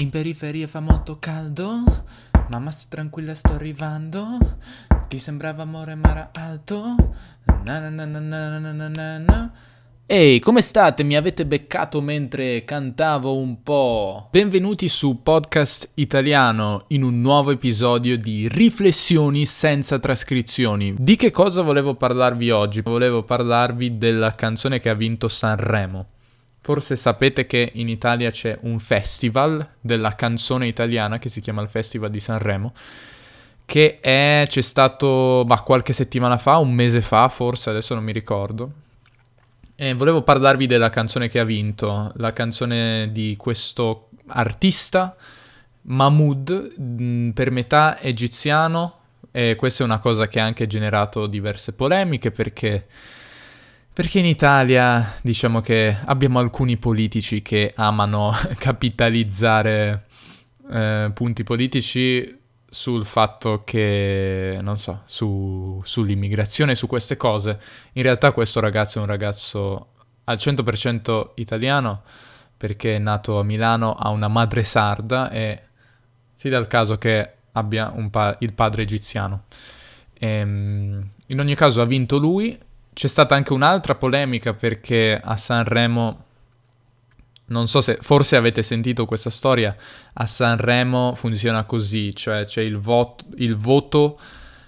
In periferia fa molto caldo. Mamma sta tranquilla, sto arrivando. Ti sembrava amore ma era alto. Na na na Ehi, hey, come state? Mi avete beccato mentre cantavo un po'. Benvenuti su Podcast Italiano in un nuovo episodio di Riflessioni senza trascrizioni. Di che cosa volevo parlarvi oggi? Volevo parlarvi della canzone che ha vinto Sanremo. Forse sapete che in Italia c'è un festival della canzone italiana che si chiama il Festival di Sanremo, che è, c'è stato bah, qualche settimana fa, un mese fa forse, adesso non mi ricordo. E volevo parlarvi della canzone che ha vinto, la canzone di questo artista, Mahmood, mh, per metà egiziano, e questa è una cosa che ha anche generato diverse polemiche perché perché in Italia diciamo che abbiamo alcuni politici che amano capitalizzare eh, punti politici sul fatto che, non so, su, sull'immigrazione, su queste cose. In realtà questo ragazzo è un ragazzo al 100% italiano perché è nato a Milano, ha una madre sarda e si dà il caso che abbia pa- il padre egiziano. E, ehm, in ogni caso ha vinto lui c'è stata anche un'altra polemica perché a Sanremo, non so se forse avete sentito questa storia, a Sanremo funziona così, cioè c'è il, voto, il voto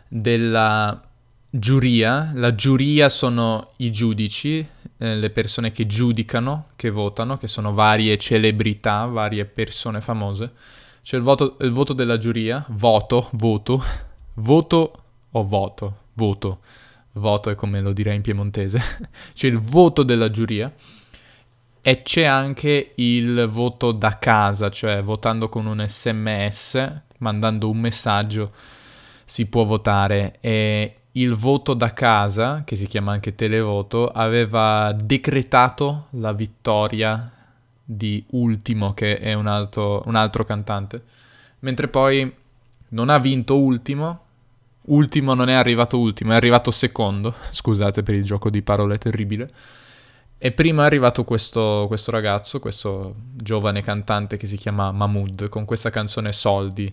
della giuria, la giuria sono i giudici, eh, le persone che giudicano, che votano, che sono varie celebrità, varie persone famose. C'è il voto, il voto della giuria, voto, voto, voto o voto, voto voto è come lo direi in piemontese, c'è il voto della giuria e c'è anche il voto da casa, cioè votando con un sms, mandando un messaggio, si può votare. E il voto da casa, che si chiama anche televoto, aveva decretato la vittoria di Ultimo, che è un altro, un altro cantante, mentre poi non ha vinto Ultimo, Ultimo non è arrivato ultimo, è arrivato secondo. Scusate per il gioco di parole terribile. E prima è arrivato questo, questo ragazzo, questo giovane cantante che si chiama Mahmood, con questa canzone Soldi.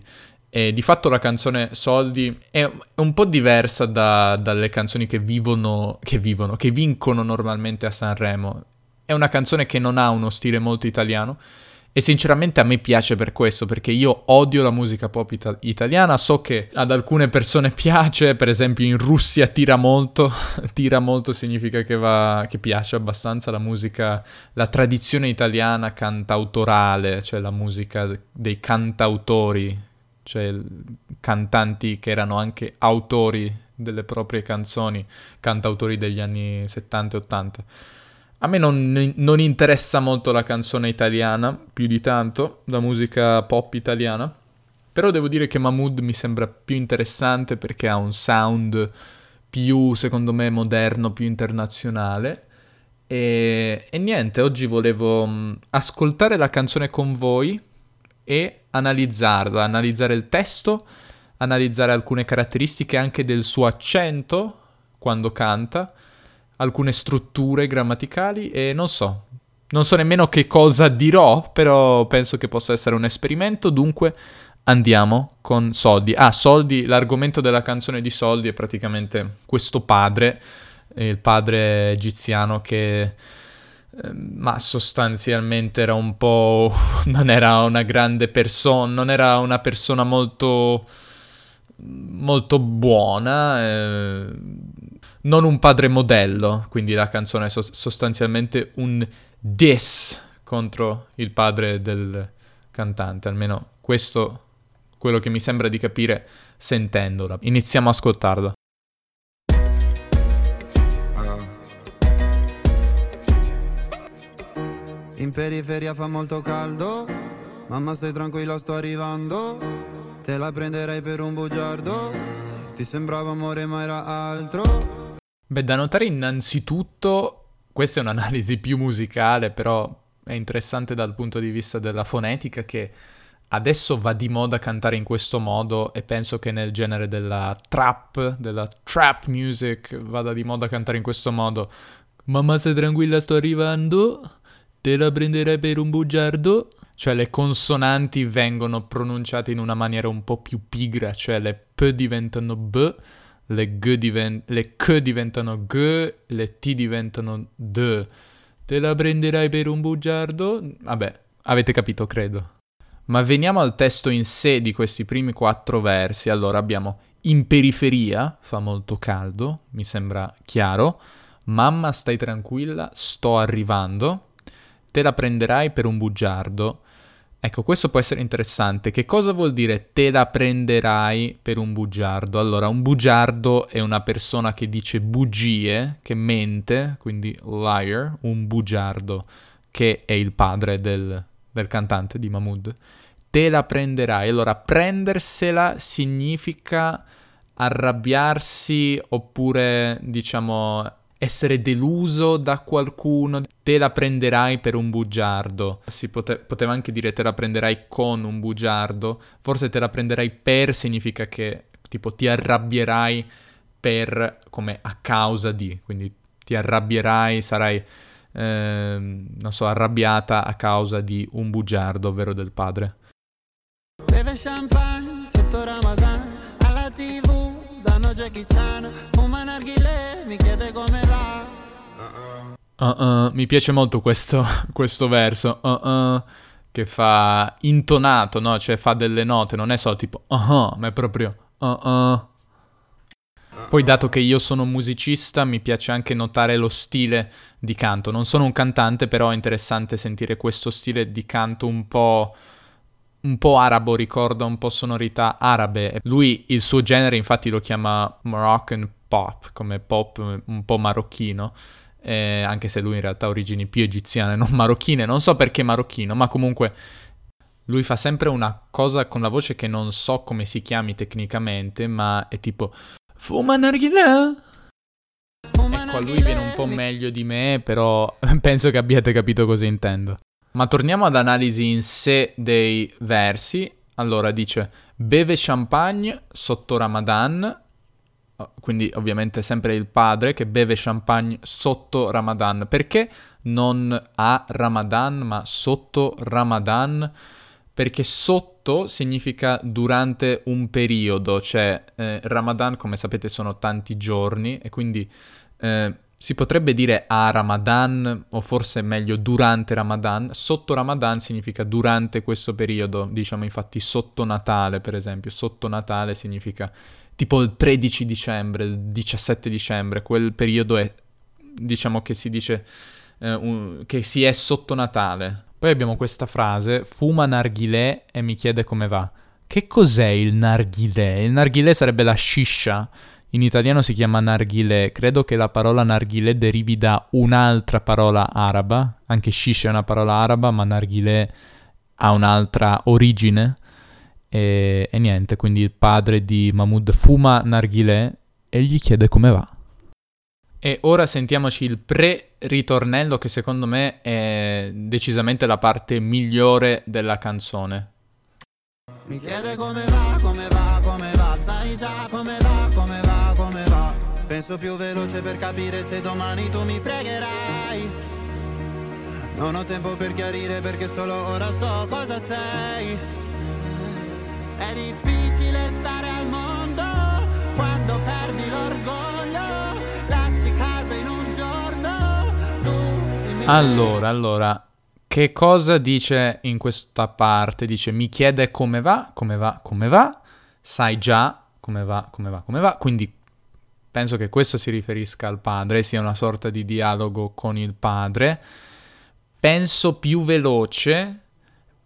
E di fatto la canzone Soldi è un po' diversa da, dalle canzoni che vivono, che vivono, che vincono normalmente a Sanremo. È una canzone che non ha uno stile molto italiano, e sinceramente a me piace per questo, perché io odio la musica pop ita- italiana, so che ad alcune persone piace, per esempio in Russia tira molto, tira molto significa che, va, che piace abbastanza la musica, la tradizione italiana cantautorale, cioè la musica dei cantautori, cioè cantanti che erano anche autori delle proprie canzoni, cantautori degli anni 70 e 80. A me non, non, interessa molto la canzone italiana, più di tanto, la musica pop italiana, però devo dire che Mahmood mi sembra più interessante perché ha un sound più, secondo me, moderno, più internazionale. E, e niente, oggi volevo mm, ascoltare la canzone con voi e analizzarla, analizzare il testo, analizzare alcune caratteristiche anche del suo accento quando canta alcune strutture grammaticali e non so. Non so nemmeno che cosa dirò, però penso che possa essere un esperimento, dunque andiamo con Soldi. Ah, Soldi, l'argomento della canzone di Soldi è praticamente questo padre, il padre egiziano che ehm, ma sostanzialmente era un po' non era una grande persona, non era una persona molto molto buona, eh, non un padre modello, quindi la canzone è sostanzialmente un diss contro il padre del cantante, almeno questo quello che mi sembra di capire sentendola. Iniziamo a ascoltarla. In periferia fa molto caldo, mamma stai tranquilla sto arrivando, te la prenderei per un bugiardo, ti sembrava amore ma era altro. Beh, da notare innanzitutto, questa è un'analisi più musicale, però è interessante dal punto di vista della fonetica che adesso va di moda cantare in questo modo e penso che nel genere della trap, della trap music, vada di moda cantare in questo modo. Mamma stai tranquilla, sto arrivando. te la prenderai per un bugiardo? Cioè le consonanti vengono pronunciate in una maniera un po' più pigra, cioè le P diventano B, le, G diven- le K diventano G, le T diventano D. Te la prenderai per un bugiardo? Vabbè, avete capito, credo. Ma veniamo al testo in sé di questi primi quattro versi. Allora abbiamo in periferia, fa molto caldo, mi sembra chiaro. Mamma, stai tranquilla, sto arrivando. Te la prenderai per un bugiardo. Ecco, questo può essere interessante. Che cosa vuol dire te la prenderai per un bugiardo? Allora, un bugiardo è una persona che dice bugie, che mente, quindi liar, un bugiardo, che è il padre del, del cantante di Mahmood te la prenderai. Allora, prendersela significa arrabbiarsi oppure, diciamo, essere deluso da qualcuno, te la prenderai per un bugiardo. Si pote- poteva anche dire te la prenderai con un bugiardo. Forse te la prenderai per significa che tipo ti arrabbierai per come a causa di, quindi ti arrabbierai, sarai eh, non so, arrabbiata a causa di un bugiardo, ovvero del padre. Beve champagne sotto Ramadan Alla tv danno Jackie Chan uh-uh. Mi piace molto questo, questo verso uh-uh, Che fa intonato, no? Cioè fa delle note Non è solo tipo uh-huh Ma è proprio uh-uh poi dato che io sono musicista mi piace anche notare lo stile di canto. Non sono un cantante, però è interessante sentire questo stile di canto un po' un po' arabo, ricorda un po' sonorità arabe. Lui, il suo genere, infatti, lo chiama Moroccan pop, come pop un po' marocchino. Eh, anche se lui in realtà ha origini più egiziane, non marocchine. Non so perché marocchino, ma comunque lui fa sempre una cosa con la voce che non so come si chiami tecnicamente, ma è tipo Fuma narghilè. Ecco, a lui viene un po' meglio di me, però penso che abbiate capito cosa intendo. Ma torniamo ad analisi in sé dei versi. Allora dice beve champagne sotto Ramadan, quindi ovviamente sempre il padre che beve champagne sotto Ramadan. Perché non a Ramadan ma sotto Ramadan? Perché sotto significa durante un periodo, cioè eh, Ramadan come sapete sono tanti giorni e quindi eh, si potrebbe dire a Ramadan o forse meglio durante Ramadan. Sotto Ramadan significa durante questo periodo, diciamo infatti sotto Natale per esempio. Sotto Natale significa tipo il 13 dicembre, il 17 dicembre, quel periodo è diciamo che si dice eh, un, che si è sotto Natale. Poi abbiamo questa frase, fuma narghilè e mi chiede come va. Che cos'è il narghilè? Il narghilè sarebbe la sciscia in italiano si chiama narghile. Credo che la parola narghile derivi da un'altra parola araba. Anche shish è una parola araba, ma narghile ha un'altra origine. E, e niente, quindi il padre di Mahmoud fuma narghile e gli chiede come va. E ora sentiamoci il pre-ritornello che secondo me è decisamente la parte migliore della canzone. Mi chiede come va, come va, come va, sai già come va, come va, come va. Penso più veloce per capire se domani tu mi fregherai. Non ho tempo per chiarire perché solo ora so cosa sei. È difficile stare al mondo quando perdi l'orgoglio. Lasci casa in un giorno. Allora, allora, che cosa dice in questa parte? Dice mi chiede come va, come va, come va, sai già come va, come va, come va, quindi penso che questo si riferisca al padre, sia una sorta di dialogo con il padre. Penso più veloce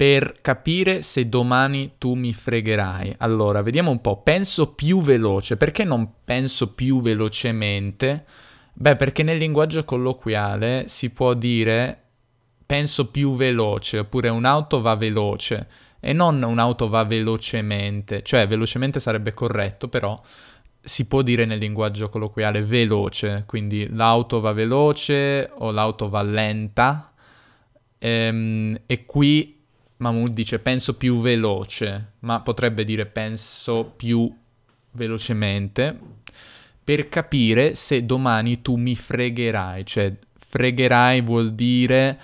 per capire se domani tu mi fregherai. Allora, vediamo un po', penso più veloce, perché non penso più velocemente? Beh, perché nel linguaggio colloquiale si può dire penso più veloce, oppure un'auto va veloce e non un'auto va velocemente, cioè velocemente sarebbe corretto, però si può dire nel linguaggio colloquiale veloce, quindi l'auto va veloce o l'auto va lenta ehm, e qui Mahmoud dice penso più veloce, ma potrebbe dire penso più velocemente per capire se domani tu mi fregherai, cioè fregherai vuol dire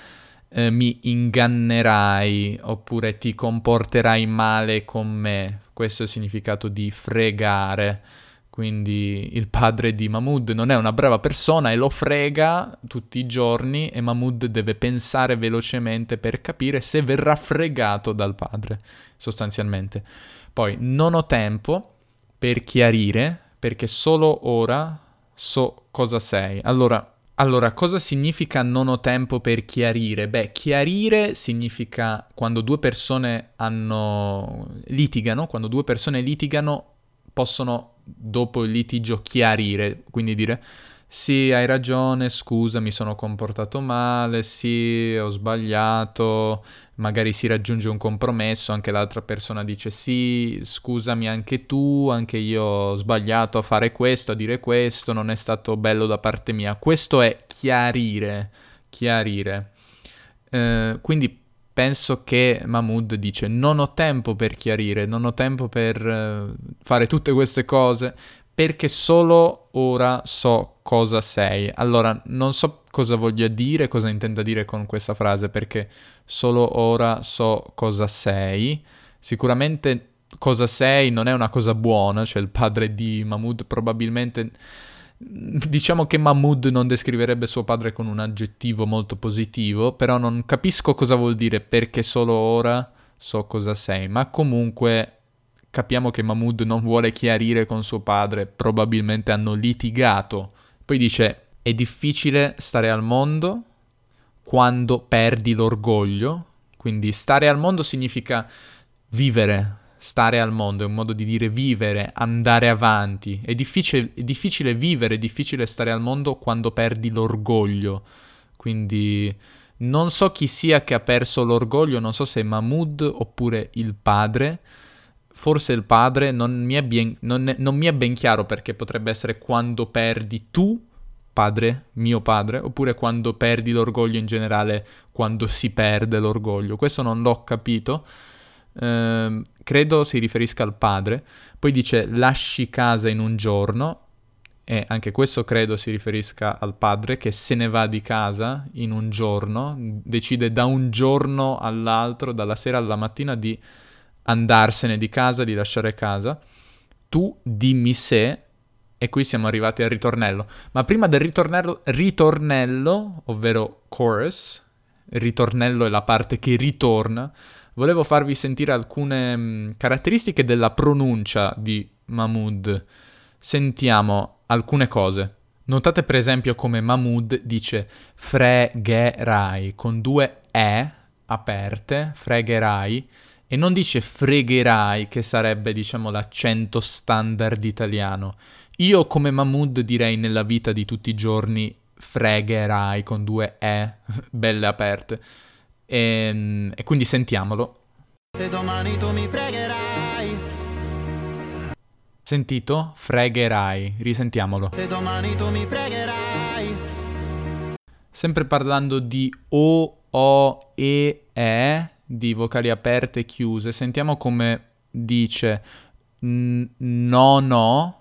eh, mi ingannerai oppure ti comporterai male con me. Questo è il significato di fregare. Quindi il padre di Mahmood non è una brava persona e lo frega tutti i giorni e Mahmood deve pensare velocemente per capire se verrà fregato dal padre, sostanzialmente. Poi non ho tempo per chiarire perché solo ora so cosa sei. Allora, allora, cosa significa non ho tempo per chiarire? Beh, chiarire significa quando due persone hanno litigano, quando due persone litigano possono dopo il litigio chiarire, quindi dire sì, hai ragione, scusa, mi sono comportato male, sì, ho sbagliato, magari si raggiunge un compromesso, anche l'altra persona dice sì, scusami anche tu, anche io ho sbagliato a fare questo, a dire questo, non è stato bello da parte mia. Questo è chiarire, chiarire. Eh, quindi penso che Mahmood dice non ho tempo per chiarire, non ho tempo per uh, fare tutte queste cose perché solo ora so cosa sei. Allora, non so cosa voglia dire, cosa intenda dire con questa frase, perché solo ora so cosa sei. Sicuramente cosa sei non è una cosa buona, cioè il padre di Mahmood probabilmente... Diciamo che Mahmood non descriverebbe suo padre con un aggettivo molto positivo, però non capisco cosa vuol dire perché solo ora so cosa sei, ma comunque Capiamo che Mahmood non vuole chiarire con suo padre, probabilmente hanno litigato. Poi dice, è difficile stare al mondo quando perdi l'orgoglio. Quindi stare al mondo significa vivere, stare al mondo, è un modo di dire vivere, andare avanti. È difficile, è difficile vivere, è difficile stare al mondo quando perdi l'orgoglio. Quindi non so chi sia che ha perso l'orgoglio, non so se è Mahmood oppure il padre forse il padre non mi, è ben, non, non mi è ben chiaro perché potrebbe essere quando perdi tu, padre, mio padre, oppure quando perdi l'orgoglio in generale, quando si perde l'orgoglio. Questo non l'ho capito. Eh, credo si riferisca al padre. Poi dice lasci casa in un giorno. E anche questo credo si riferisca al padre che se ne va di casa in un giorno, decide da un giorno all'altro, dalla sera alla mattina, di andarsene di casa, di lasciare casa. Tu dimmi se, e qui siamo arrivati al ritornello. Ma prima del ritornello, ritornello ovvero chorus, ritornello è la parte che ritorna, volevo farvi sentire alcune mm, caratteristiche della pronuncia di Mahmood. Sentiamo alcune cose. Notate per esempio come Mahmood dice fregherai con due E aperte, fregherai, e non dice fregherai, che sarebbe, diciamo, l'accento standard italiano. Io come Mahmood direi nella vita di tutti i giorni fregherai con due E belle aperte. E, ehm, e quindi sentiamolo. Se domani tu mi fregherai. Sentito? Fregherai. Risentiamolo. Se domani tu mi fregherai. Sempre parlando di O, O, E, E di vocali aperte e chiuse, sentiamo come dice no no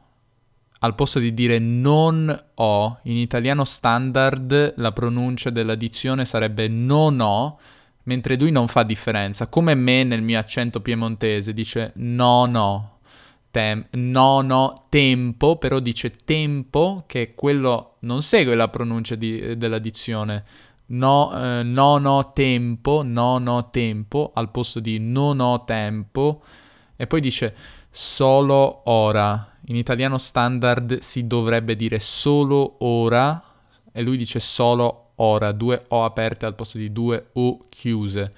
al posto di dire non ho, in italiano standard la pronuncia della dizione sarebbe non ho, mentre lui non fa differenza, come me nel mio accento piemontese dice no no, tem- no no, tempo, però dice tempo che quello non segue la pronuncia di- della dizione no, eh, non ho tempo, non ho tempo, al posto di non ho tempo, e poi dice solo ora. In italiano standard si dovrebbe dire solo ora, e lui dice solo ora, due O aperte al posto di due U chiuse.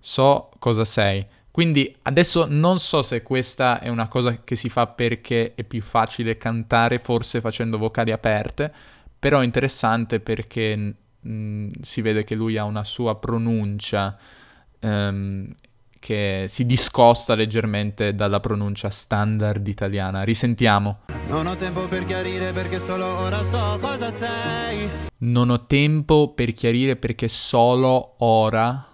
So cosa sei. Quindi adesso non so se questa è una cosa che si fa perché è più facile cantare, forse facendo vocali aperte, però è interessante perché mh, mm, si vede che lui ha una sua pronuncia um, che si discosta leggermente dalla pronuncia standard italiana. Risentiamo. Non ho tempo per chiarire perché solo ora so cosa sei. Non ho tempo per chiarire perché solo ora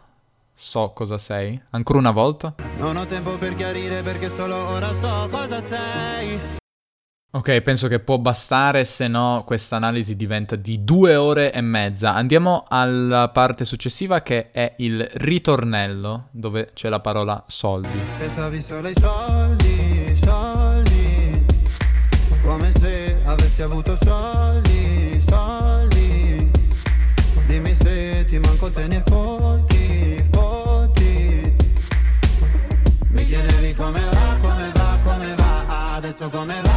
so cosa sei. Ancora una volta. Non ho tempo per chiarire perché solo ora so cosa sei. Ok, penso che può bastare, se no questa analisi diventa di due ore e mezza. Andiamo alla parte successiva che è il ritornello, dove c'è la parola soldi. Pensavi solo ai soldi, soldi Come se avessi avuto soldi, soldi Dimmi se ti manco te ne fotti, fotti Mi chiedevi come va, come va, come va Adesso come va,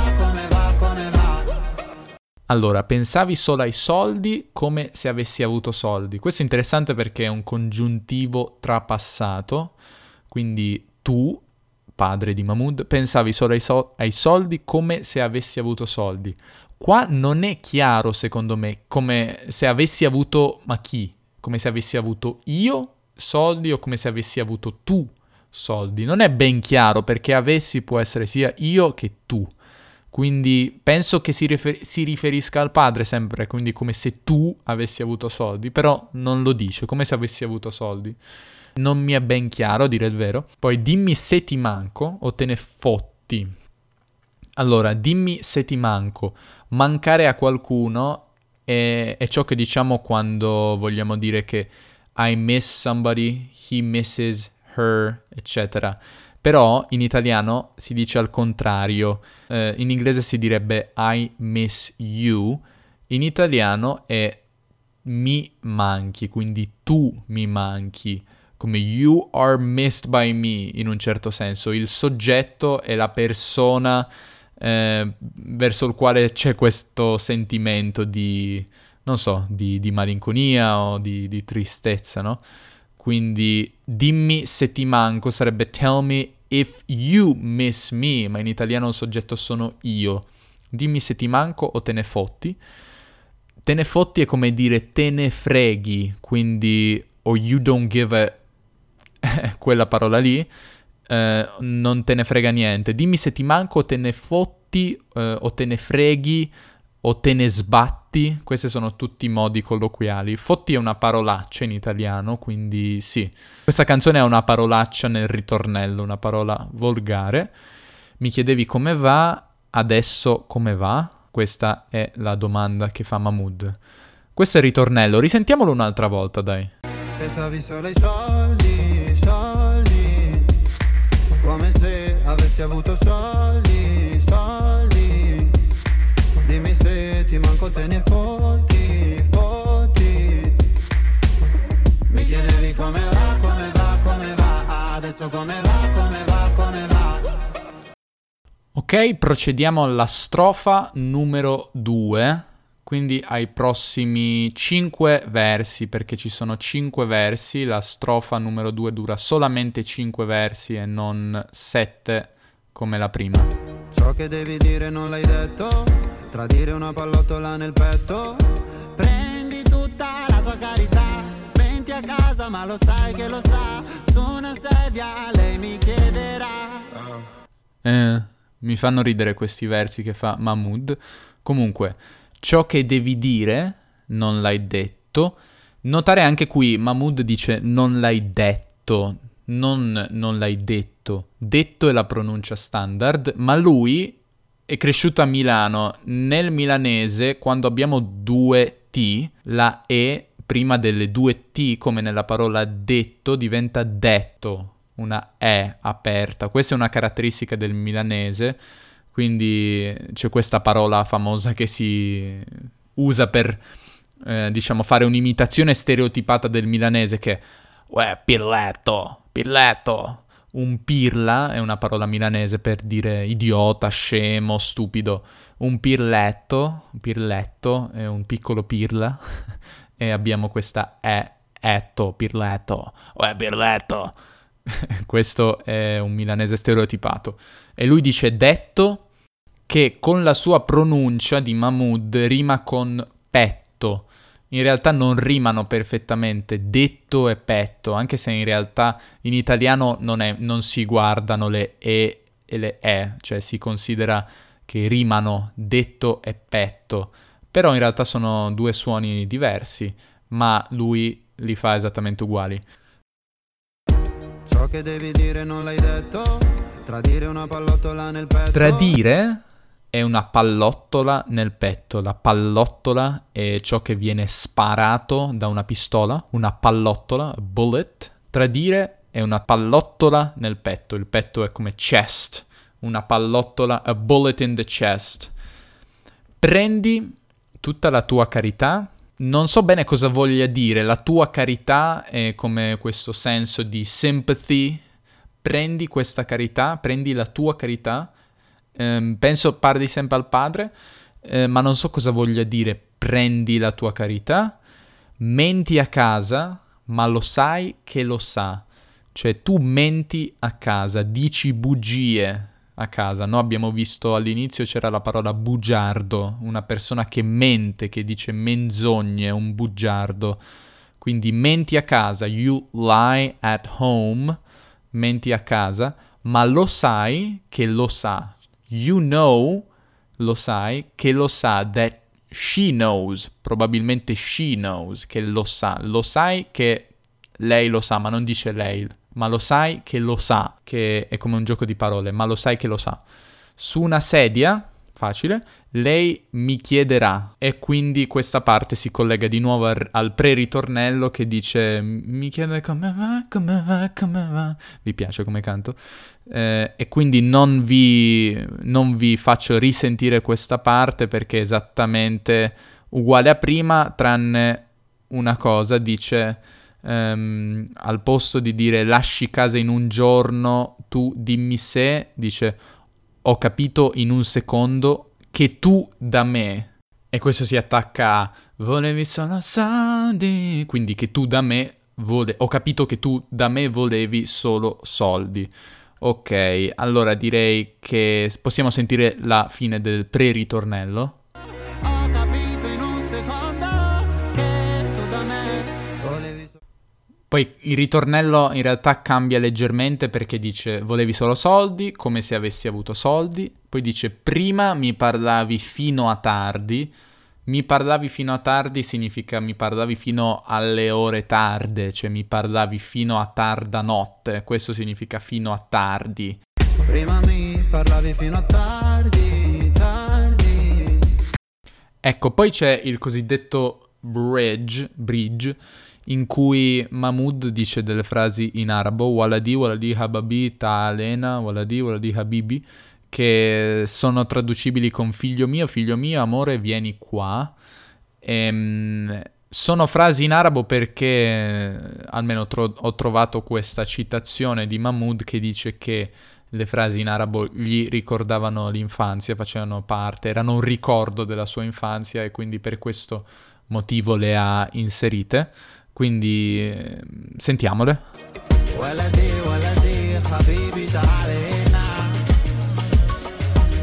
Allora, pensavi solo ai soldi come se avessi avuto soldi. Questo è interessante perché è un congiuntivo trapassato, quindi tu, padre di Mahmood, pensavi solo ai, so- ai soldi come se avessi avuto soldi. Qua non è chiaro, secondo me, come se avessi avuto, ma chi? Come se avessi avuto io soldi o come se avessi avuto tu soldi. Non è ben chiaro perché avessi può essere sia io che tu. Quindi penso che si, rifer- si riferisca al padre sempre, quindi come se tu avessi avuto soldi, però non lo dice, come se avessi avuto soldi. Non mi è ben chiaro, a dire il vero. Poi dimmi se ti manco o te ne fotti. Allora, dimmi se ti manco. Mancare a qualcuno è, è ciò che diciamo quando vogliamo dire che I miss somebody, he misses her, eccetera. Però in italiano si dice al contrario. Eh, in inglese si direbbe I miss you. In italiano è mi manchi, quindi tu mi manchi, come you are missed by me in un certo senso. Il soggetto è la persona eh, verso il quale c'è questo sentimento di, non so, di, di malinconia o di, di tristezza, no? Quindi dimmi se ti manco sarebbe tell me if you miss me, ma in italiano il soggetto sono io. Dimmi se ti manco o te ne fotti. Te ne fotti è come dire te ne freghi, quindi o you don't give a quella parola lì, eh, non te ne frega niente. Dimmi se ti manco o te ne fotti eh, o te ne freghi o te ne sbatti, questi sono tutti modi colloquiali. Fotti è una parolaccia in italiano, quindi sì. Questa canzone ha una parolaccia nel ritornello, una parola volgare. Mi chiedevi come va, adesso come va? Questa è la domanda che fa Mahmood. Questo è il ritornello, risentiamolo un'altra volta, dai. Pensavi solo ai soldi, soldi Come se avessi avuto soldi te ne fotti, fotti. Mi chiedevi come va, come va, come va Adesso come va, come va, come va. Ok, procediamo alla strofa numero 2, quindi ai prossimi 5 versi, perché ci sono 5 versi, la strofa numero 2 dura solamente 5 versi e non 7 come la prima. Ciò che devi dire non l'hai detto Tradire una pallottola nel petto Prendi tutta la tua carità Menti a casa ma lo sai che lo sa Su una sedia lei mi chiederà Eh, mi fanno ridere questi versi che fa Mahmood. Comunque, ciò che devi dire non l'hai detto. Notare anche qui, Mahmood dice non l'hai detto, non non l'hai detto. Detto è la pronuncia standard, ma lui è cresciuto a Milano. Nel milanese, quando abbiamo due T, la E prima delle due T, come nella parola detto, diventa detto, una E aperta. Questa è una caratteristica del milanese, quindi c'è questa parola famosa che si usa per, eh, diciamo, fare un'imitazione stereotipata del milanese che è pirletto, pirletto. Un pirla è una parola milanese per dire idiota, scemo, stupido. Un pirletto, un pirletto è un piccolo pirla e abbiamo questa e, etto, pirletto. Uè, pirletto. Questo è un milanese stereotipato. E lui dice detto che con la sua pronuncia di Mahmood rima con petto. In realtà non rimano perfettamente detto e petto, anche se in realtà in italiano non, è- non si guardano le e e le e, cioè si considera che rimano detto e petto. Però in realtà sono due suoni diversi, ma lui li fa esattamente uguali. Ciò che devi dire non l'hai detto Tradire una pallottola nel petto Tradire è una pallottola nel petto. La pallottola è ciò che viene sparato da una pistola, una pallottola, bullet. Tradire è una pallottola nel petto, il petto è come chest, una pallottola, a bullet in the chest. Prendi tutta la tua carità, non so bene cosa voglia dire, la tua carità è come questo senso di sympathy, prendi questa carità, prendi la tua carità, eh, penso parli sempre al padre, eh, ma non so cosa voglia dire prendi la tua carità, menti a casa, ma lo sai che lo sa. Cioè tu menti a casa, dici bugie a casa. Noi abbiamo visto all'inizio c'era la parola bugiardo, una persona che mente, che dice menzogne, un bugiardo. Quindi menti a casa, you lie at home, menti a casa, ma lo sai che lo sa. You know, lo sai, che lo sa, that she knows, probabilmente she knows, che lo sa. Lo sai che lei lo sa, ma non dice lei, ma lo sai che lo sa, che è come un gioco di parole, ma lo sai che lo sa. Su una sedia, facile, lei mi chiederà e quindi questa parte si collega di nuovo al, al pre-ritornello che dice mi chiede come va, come va, come va. Vi piace come canto? Eh, e quindi non vi, non vi faccio risentire questa parte perché è esattamente uguale a prima, tranne una cosa, dice um, al posto di dire lasci casa in un giorno, tu dimmi se, dice ho capito in un secondo che tu da me, e questo si attacca a volevi solo soldi, quindi che tu da me, vole- ho capito che tu da me volevi solo soldi. Ok, allora direi che possiamo sentire la fine del pre-ritornello. Poi il ritornello in realtà cambia leggermente perché dice volevi solo soldi, come se avessi avuto soldi. Poi dice prima mi parlavi fino a tardi. Mi parlavi fino a tardi significa mi parlavi fino alle ore tarde, cioè mi parlavi fino a tarda notte. Questo significa fino a tardi. Prima mi parlavi fino a tardi, tardi. Ecco, poi c'è il cosiddetto bridge, bridge in cui Mahmoud dice delle frasi in arabo, Waladi, Waladi Hababi Ta'alena, Waladi, Waladi Habibi, che sono traducibili con figlio mio, figlio mio, amore, vieni qua. Ehm, sono frasi in arabo perché almeno tro- ho trovato questa citazione di Mahmoud che dice che le frasi in arabo gli ricordavano l'infanzia, facevano parte, erano un ricordo della sua infanzia e quindi per questo motivo le ha inserite. Quindi sentiamole.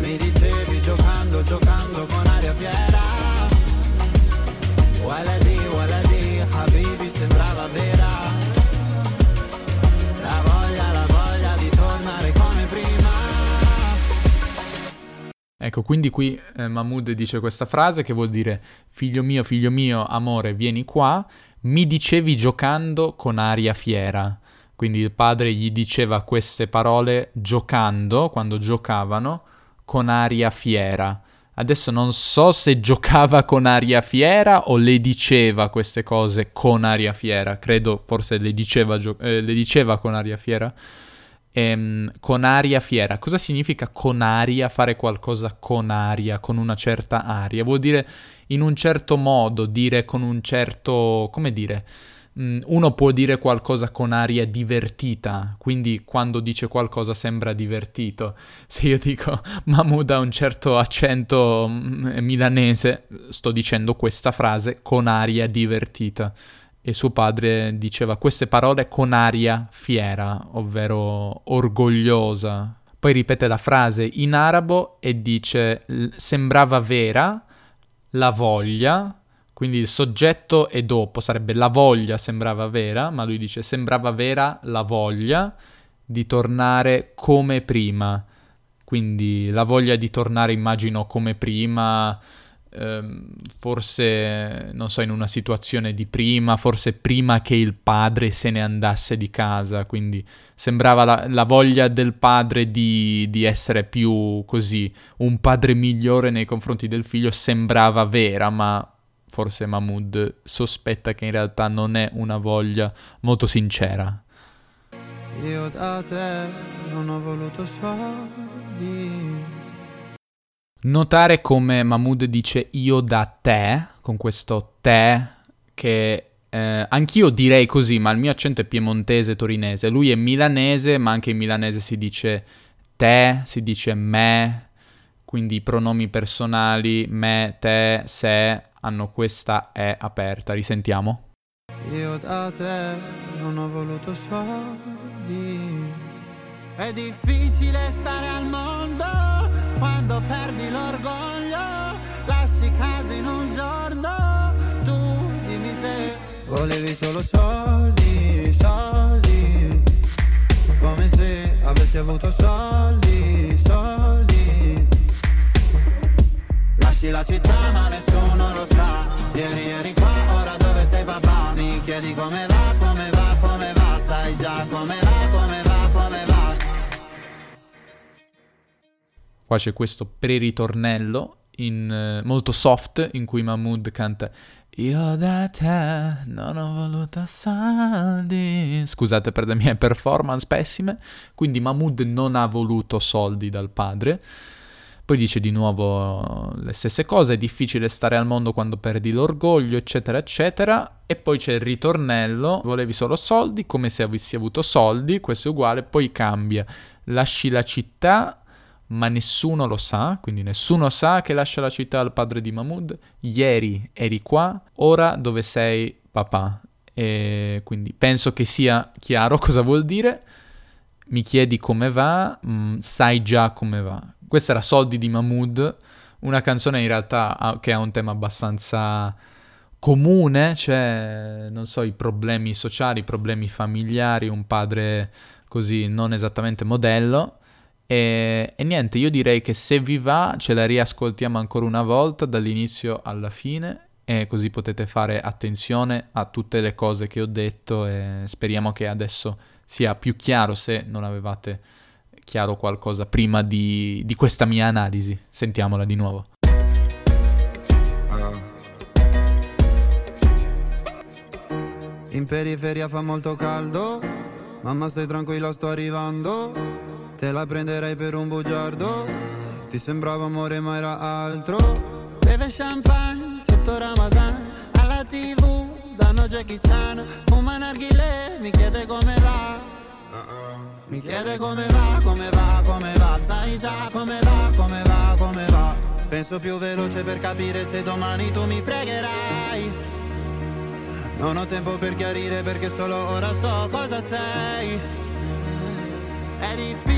Mi dicevi giocando, giocando con aria fiera. Waladi, waladi, Habibi sembrava vera. La voglia, la voglia di tornare come prima. Ecco, quindi qui eh, Mahmood dice questa frase che vuol dire figlio mio, figlio mio, amore, vieni qua mi dicevi giocando con aria fiera. Quindi il padre gli diceva queste parole giocando, quando giocavano, con aria fiera. Adesso non so se giocava con aria fiera o le diceva queste cose con aria fiera. Credo forse le diceva, gio- eh, le diceva con aria fiera. Ehm, con aria fiera. Cosa significa con aria? Fare qualcosa con aria, con una certa aria. Vuol dire in un certo modo, dire con un certo... come dire? Mm, uno può dire qualcosa con aria divertita, quindi quando dice qualcosa sembra divertito. Se io dico Mahmoud ha un certo accento mm, milanese, sto dicendo questa frase con aria divertita. E suo padre diceva queste parole con aria fiera, ovvero orgogliosa. Poi ripete la frase in arabo e dice sembrava vera, la voglia, quindi il soggetto è dopo, sarebbe la voglia sembrava vera, ma lui dice sembrava vera la voglia di tornare come prima. Quindi la voglia di tornare immagino come prima forse, non so, in una situazione di prima, forse prima che il padre se ne andasse di casa, quindi sembrava la, la voglia del padre di, di, essere più così, un padre migliore nei confronti del figlio, sembrava vera, ma forse Mahmood sospetta che in realtà non è una voglia molto sincera. Io da te non ho voluto soldi Notare come Mahmood dice io da te, con questo te che eh, anch'io direi così, ma il mio accento è piemontese torinese. Lui è milanese, ma anche in milanese si dice te, si dice me, quindi i pronomi personali me, te, se hanno questa E aperta. Risentiamo. Io da te non ho voluto soldi. È difficile stare al mondo quando perdi l'orgoglio, lasci casa in un giorno, tu dimmi se volevi solo soldi, soldi, come se avessi avuto soldi, soldi. Lasci la città ma nessuno lo sa, ieri eri qua, ora dove sei papà, mi chiedi come va, come va, come va, sai già come va, Qua c'è questo pre-ritornello in, eh, molto soft in cui Mahmood canta Io da te non ho voluto soldi. Scusate per le mie performance pessime. Quindi Mahmood non ha voluto soldi dal padre. Poi dice di nuovo le stesse cose, è difficile stare al mondo quando perdi l'orgoglio, eccetera, eccetera. E poi c'è il ritornello, volevi solo soldi, come se avessi avuto soldi, questo è uguale, poi cambia. Lasci la città, ma nessuno lo sa, quindi nessuno sa che lascia la città al padre di Mahmood. Ieri eri qua, ora dove sei papà? E quindi penso che sia chiaro cosa vuol dire. Mi chiedi come va, mh, mm, sai già come va. Questa era Soldi di Mahmood, una canzone in realtà che ha un tema abbastanza comune, cioè, non so, i problemi sociali, i problemi familiari, un padre così non esattamente modello e, e, niente, io direi che se vi va ce la riascoltiamo ancora una volta dall'inizio alla fine e così potete fare attenzione a tutte le cose che ho detto e speriamo che adesso sia più chiaro se non avevate chiaro qualcosa prima di, di questa mia analisi. Sentiamola di nuovo. In periferia fa molto caldo, mamma stai tranquilla sto arrivando. Te la prenderei per un bugiardo. Ti sembrava amore ma era altro. Beve champagne sotto Ramadan. Alla tv danno Jackie Chan. Fuma narghile, mi chiede come va. Mi chiede come va, come va, come va. Sai già come va, come va, come va. Penso più veloce per capire se domani tu mi fregherai. Non ho tempo per chiarire perché solo ora so cosa sei. È difficile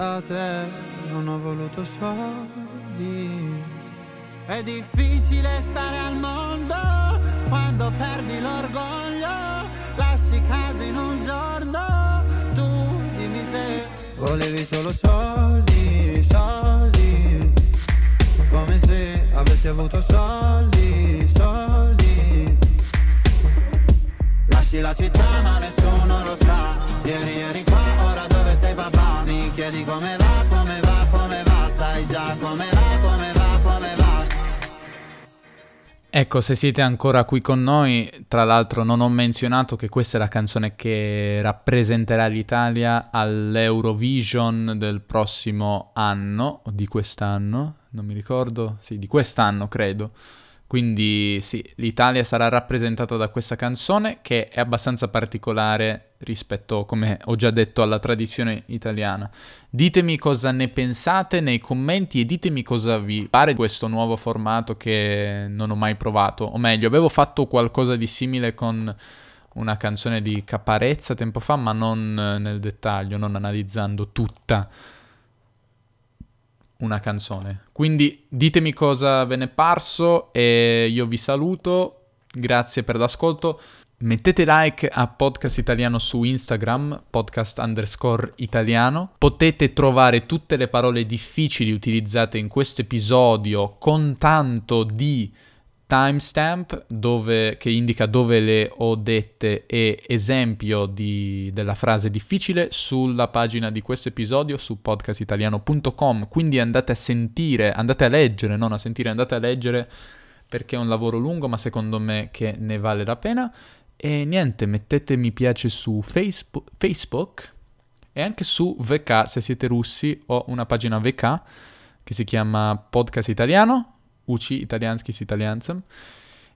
te non ho voluto soldi. È difficile stare al mondo quando perdi l'orgoglio, lasci casa in un giorno, tu dimmi se volevi solo soldi, soldi, come se avessi avuto soldi, come va, come va, come va, sai già come va, come va, come va. Ecco, se siete ancora qui con noi, tra l'altro non ho menzionato che questa è la canzone che rappresenterà l'Italia all'Eurovision del prossimo anno, o di quest'anno, non mi ricordo, sì, di quest'anno credo. Quindi sì, l'Italia sarà rappresentata da questa canzone che è abbastanza particolare rispetto, come ho già detto, alla tradizione italiana. Ditemi cosa ne pensate nei commenti e ditemi cosa vi pare di questo nuovo formato che non ho mai provato. O meglio, avevo fatto qualcosa di simile con una canzone di Caparezza tempo fa, ma non nel dettaglio, non analizzando tutta una canzone. Quindi ditemi cosa ve ne è parso e io vi saluto. Grazie per l'ascolto. Mettete like a Podcast Italiano su Instagram, podcast underscore italiano. Potete trovare tutte le parole difficili utilizzate in questo episodio con tanto di timestamp dove, che indica dove le ho dette e esempio di, della frase difficile sulla pagina di questo episodio su podcastitaliano.com. Quindi andate a sentire, andate a leggere, non a sentire, andate a leggere perché è un lavoro lungo, ma secondo me che ne vale la pena. E niente, mettete mi piace su Facebook, Facebook e anche su VK se siete russi. Ho una pagina VK che si chiama Podcast Italiano UC Italianskis Italiansem.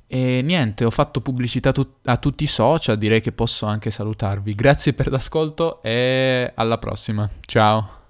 E niente, ho fatto pubblicità tu- a tutti i social, direi che posso anche salutarvi. Grazie per l'ascolto e alla prossima. Ciao.